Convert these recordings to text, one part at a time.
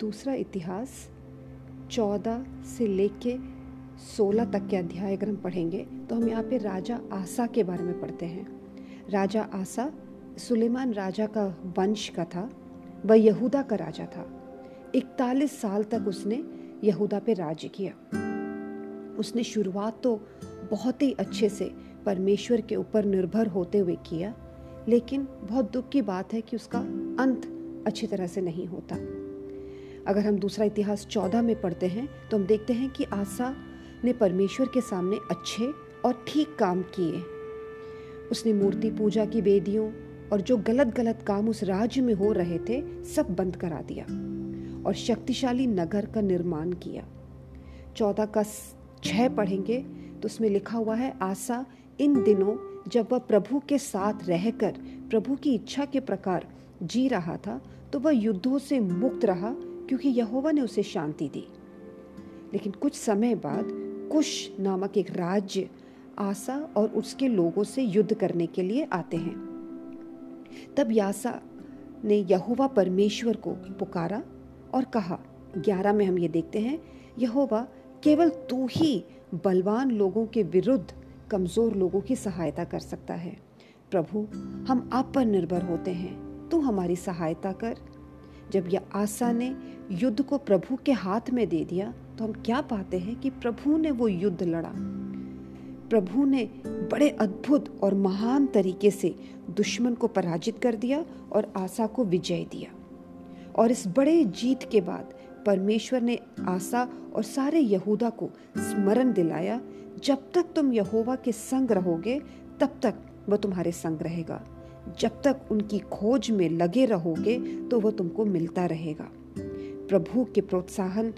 दूसरा इतिहास चौदह से लेके सोलह तक के अध्याय अगर हम पढ़ेंगे तो हम यहाँ पे राजा आसा के बारे में पढ़ते हैं। राजा आसा सुलेमान राजा का वंश का था, वह यहूदा का राजा था। इकतालीस साल तक उसने यहूदा पे राज्य किया। उसने शुरुआत तो बहुत ही अच्छे से परमेश्वर के ऊपर निर्भर होते हुए किया, लेकिन बहुत दुख की बात है कि उसका अंत अच्छी तरह से नहीं होता। अगर हम दूसरा इतिहास चौदह में पढ़ते हैं तो हम देखते हैं कि आशा ने परमेश्वर के सामने अच्छे और ठीक काम किए। उसने मूर्ति पूजा की वेदियों और जो गलत गलत काम उस राज्य में हो रहे थे, सब बंद करा दिया और शक्तिशाली नगर का निर्माण किया। चौदह का छः पढ़ेंगे तो उसमें लिखा हुआ है आशा इन दिनों जब वह प्रभु के साथ रहकर, प्रभु की इच्छा के प्रकार जी रहा था तो वह युद्धों से मुक्त रहा क्योंकि यहोवा ने उसे शांति दी। लेकिन कुछ समय बाद कुश नामक एक राज्य आशा और उसके लोगों से युद्ध करने के लिए आते हैं। तब यासा ने यहोवा परमेश्वर को पुकारा और कहा, ग्यारह में हम ये देखते हैं, यहोवा केवल तू ही बलवान लोगों के विरुद्ध कमज़ोर लोगों की सहायता कर सकता है। प्रभु, हम आप पर निर्भर होते हैं, तू हमारी सहायता कर जब यह आशा ने युद्ध को प्रभु के हाथ में दे दिया तो हम क्या पाते हैं कि प्रभु ने वो युद्ध लड़ा। प्रभु ने बड़े अद्भुत और महान तरीके से दुश्मन को पराजित कर दिया और आशा को विजय दिया। और इस बड़े जीत के बाद परमेश्वर ने आशा और सारे यहूदा को स्मरण दिलाया, जब तक तुम यहोवा के संग रहोगे, तब तक वह तुम्हारे संग रहेगा। जब तक उनकी खोज में लगे रहोगे तो वह तुमको मिलता रहेगा। प्रभु के प्रोत्साहन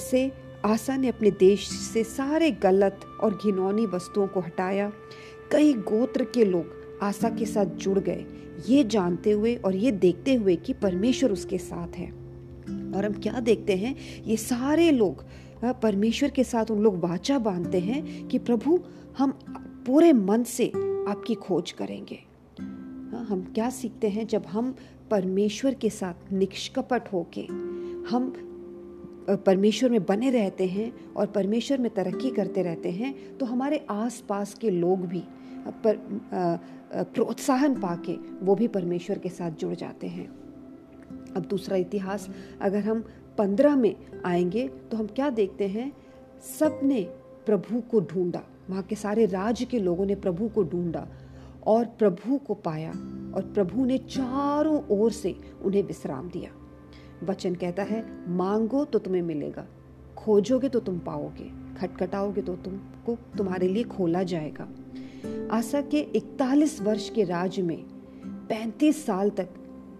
से आशा ने अपने देश से सारे गलत और घिनौनी वस्तुओं को हटाया। कई गोत्र के लोग आशा के साथ जुड़ गए। ये जानते हुए और ये देखते हुए कि परमेश्वर उसके साथ है। और हम क्या देखते हैं? ये सारे लोग परमेश्वर के साथ उन लोग वाचा बांधते हैं कि प्रभु, हम पूरे मन से आपकी खोज करेंगे। हम क्या सीखते हैं जब हम परमेश्वर के साथ निष्कपट होके हम परमेश्वर में बने रहते हैं और परमेश्वर में तरक्की करते रहते हैं तो हमारे आस पास के लोग भी पर प्रोत्साहन पाके वो भी परमेश्वर के साथ जुड़ जाते हैं। अब दूसरा इतिहास, अगर हम पंद्रह में आएँगे तो हम क्या देखते हैं? सबने प्रभु को ढूंढा, वहाँ के सारे राज्य के लोगों ने प्रभु को ढूंढा। और प्रभु को पाया और प्रभु ने चारों ओर से उन्हें विश्राम दिया। वचन कहता है, मांगो तो तुम्हें मिलेगा, खोजोगे तो तुम पाओगे, खटखटाओगे तो तुमको, तुम्हारे लिए खोला जाएगा। आशा के 41 वर्ष के राज में 35 साल तक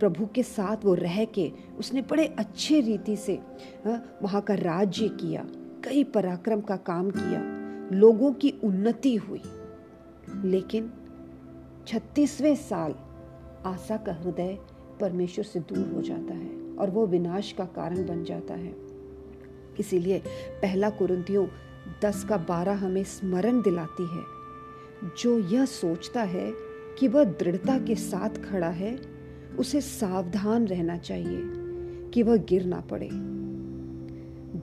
प्रभु के साथ वो रह के उसने बड़े अच्छे रीति से वहाँ का राज्य किया, कई पराक्रम का काम किया, लोगों की उन्नति हुई। लेकिन छत्तीसवें साल आशा का हृदय परमेश्वर से दूर हो जाता है और वो विनाश का कारण बन जाता है। इसीलिए पहला कुरुतियों दस का बारह हमें स्मरण दिलाती है। जो यह सोचता है कि वह दृढ़ता के साथ खड़ा है, उसे सावधान रहना चाहिए कि वह गिर ना पड़े।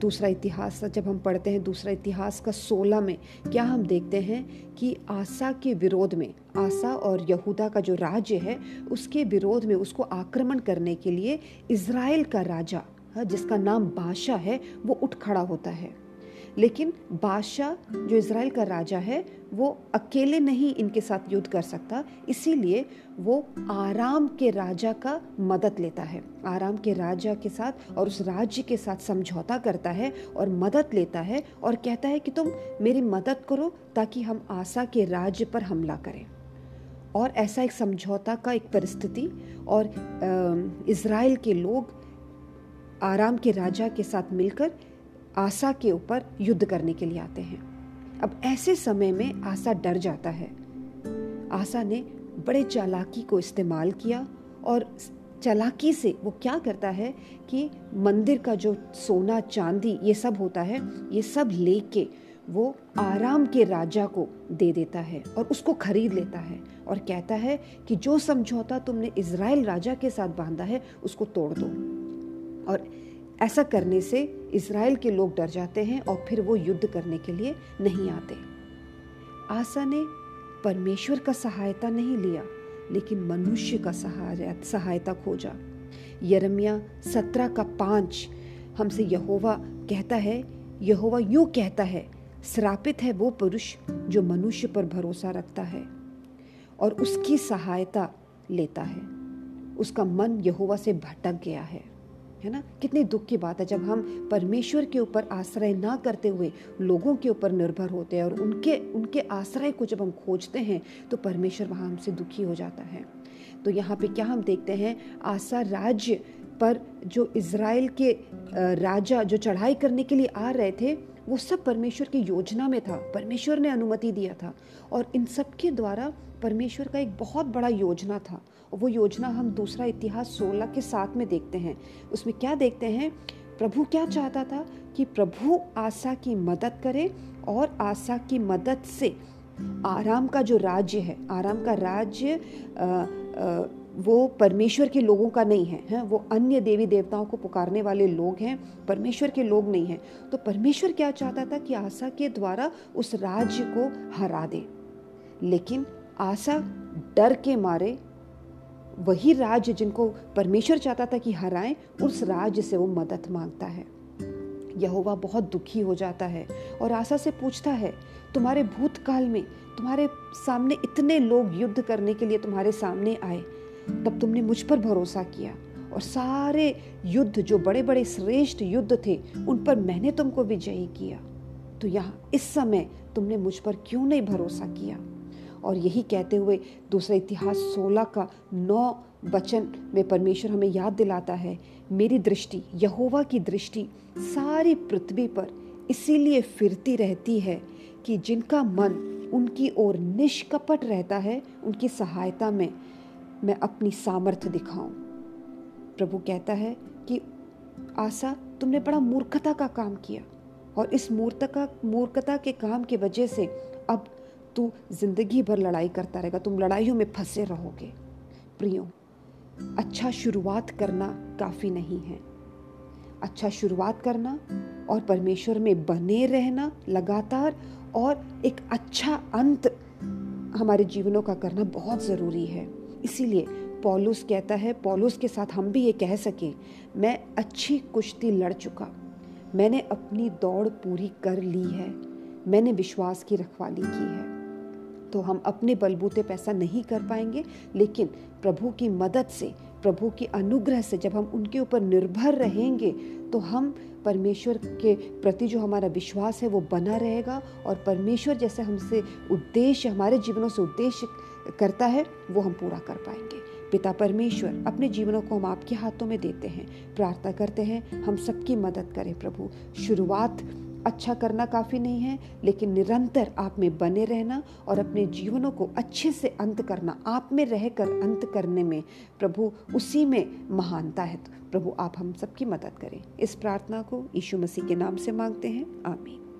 दूसरा इतिहास जब हम पढ़ते हैं दूसरा इतिहास का सोलह में क्या हम देखते हैं कि आशा के विरोध में आशा और यहूदा का जो राज्य है उसके विरोध में उसको आक्रमण करने के लिए इसराइल का राजा हाँ, जिसका नाम बादशाह है वो उठ खड़ा होता है। लेकिन बादशाह, जो इसराइल का राजा है, वो अकेले नहीं इनके साथ युद्ध कर सकता। इसीलिए वो आराम के राजा का मदद लेता है। आराम के राजा के साथ और उस राज्य के साथ समझौता करता है और मदद लेता है और कहता है कि तुम मेरी मदद करो ताकि हम आशा के राज्य पर हमला करें। और ऐसा एक समझौता का एक परिस्थिति और इसराइल के लोग आराम के राजा के साथ मिलकर आशा के ऊपर युद्ध करने के लिए आते हैं। अब ऐसे समय में आशा डर जाता है। आशा ने बड़े चालाकी को इस्तेमाल किया और चालाकी से वो क्या करता है कि मंदिर का जो सोना, चांदी ये सब होता है, ये सब लेके वो आराम के राजा को दे देता है और उसको खरीद लेता है और कहता है कि जो समझौता तुमने इज़राइल राजा के साथ बांधा है, उसको तोड़ दो। और ऐसा करने से इसराइल के लोग डर जाते हैं और फिर वो युद्ध करने के लिए नहीं आते। आसा ने परमेश्वर का सहायता नहीं लिया, लेकिन मनुष्य का सहायता खोजा। यरमिया सत्रह का पाँच, हमसे यहोवा कहता है, यहोवा यूँ कहता है, श्रापित है वो पुरुष जो मनुष्य पर भरोसा रखता है और उसकी सहायता लेता है। उसका मन यहोवा से भटक गया है। है ना? कितनी दुख की बात है जब हम परमेश्वर के ऊपर आश्रय ना करते हुए लोगों के ऊपर निर्भर होते हैं और उनके उनके आश्रय को जब हम खोजते हैं तो परमेश्वर वहाँ हमसे दुखी हो जाता है। तो यहाँ पे क्या हम देखते हैं? आशा राज्य पर जो इसराइल के राजा जो चढ़ाई करने के लिए आ रहे थे, वो सब परमेश्वर की योजना में था। परमेश्वर ने अनुमति दिया था। और इन सब के द्वारा परमेश्वर का एक बहुत बड़ा योजना था। और वो योजना हम दूसरा इतिहास सोलह के साथ में देखते हैं। उसमें क्या देखते हैं? प्रभु क्या चाहता था? कि प्रभु आशा की मदद करे और आशा की मदद से आराम का जो राज्य है, आराम का राज्य वो परमेश्वर के लोगों का नहीं है, हैं? वो अन्य देवी देवताओं को पुकारने वाले लोग हैं, परमेश्वर के लोग नहीं हैं। तो परमेश्वर क्या चाहता था कि आशा के द्वारा उस राज्य को हरा दे। लेकिन आशा डर के मारे वही राज्य जिनको परमेश्वर चाहता था कि हराएँ, उस राज्य से वो मदद माँगता है। यहोवा बहुत दुखी हो जाता है और आशा से पूछता है, तुम्हारे भूतकाल में तुम्हारे सामने इतने लोग युद्ध करने के लिए तुम्हारे सामने आए, तब तुमने मुझ पर भरोसा किया और सारे युद्ध जो बड़े बड़े श्रेष्ठ युद्ध थे, उन पर मैंने तुमको विजयी किया। तो यहाँ इस समय तुमने मुझ पर क्यों नहीं भरोसा किया? और यही कहते हुए दूसरा इतिहास सोलह का नौ वचन में परमेश्वर हमें याद दिलाता है, मेरी दृष्टि, यहोवा की दृष्टि सारी पृथ्वी पर इसीलिए फिरती रहती है कि जिनका मन उनकी ओर निष्कपट रहता है, उनकी सहायता में मैं अपनी सामर्थ्य दिखाऊँ। प्रभु कहता है कि, आशा, तुमने बड़ा मूर्खता का काम किया और इस मूर्खता मूर्खता के काम की वजह से अब तू ज़िंदगी भर लड़ाई करता रहेगा, तुम लड़ाइयों में फंसे रहोगे। प्रियो अच्छा शुरुआत करना काफ़ी नहीं है। अच्छा शुरुआत करना और परमेश्वर में बने रहना लगातार और एक अच्छा अंत हमारे जीवनों का करना बहुत ज़रूरी है। इसीलिए पॉलुस कहता है, पॉलुस के साथ हम भी ये कह सकें, मैं अच्छी कुश्ती लड़ चुका। मैंने अपनी दौड़ पूरी कर ली है। मैंने विश्वास की रखवाली की है। तो हम अपने बलबूते पैसा नहीं कर पाएँगे। लेकिन प्रभु की मदद से, प्रभु की अनुग्रह से जब हम उनके ऊपर निर्भर रहेंगे तो हम परमेश्वर के प्रति जो हमारा विश्वास है वो बना रहेगा और परमेश्वर जैसे हमसे उद्देश्य, हमारे जीवनों से उद्देश्य करता है, वो हम पूरा कर पाएँगे। पिता परमेश्वर, अपने जीवनों को हम आपके हाथों में देते हैं, प्रार्थना करते हैं, हम सबकी मदद करें प्रभु। शुरुआत अच्छा करना काफ़ी नहीं है, लेकिन निरंतर आप में बने रहना और अपने जीवनों को अच्छे से अंत करना, आप में रहकर अंत करने में प्रभु उसी में महानता है। तो प्रभु आप हम सबकी मदद करें। इस प्रार्थना को यीशु मसीह के नाम से मांगते हैं। आमीन।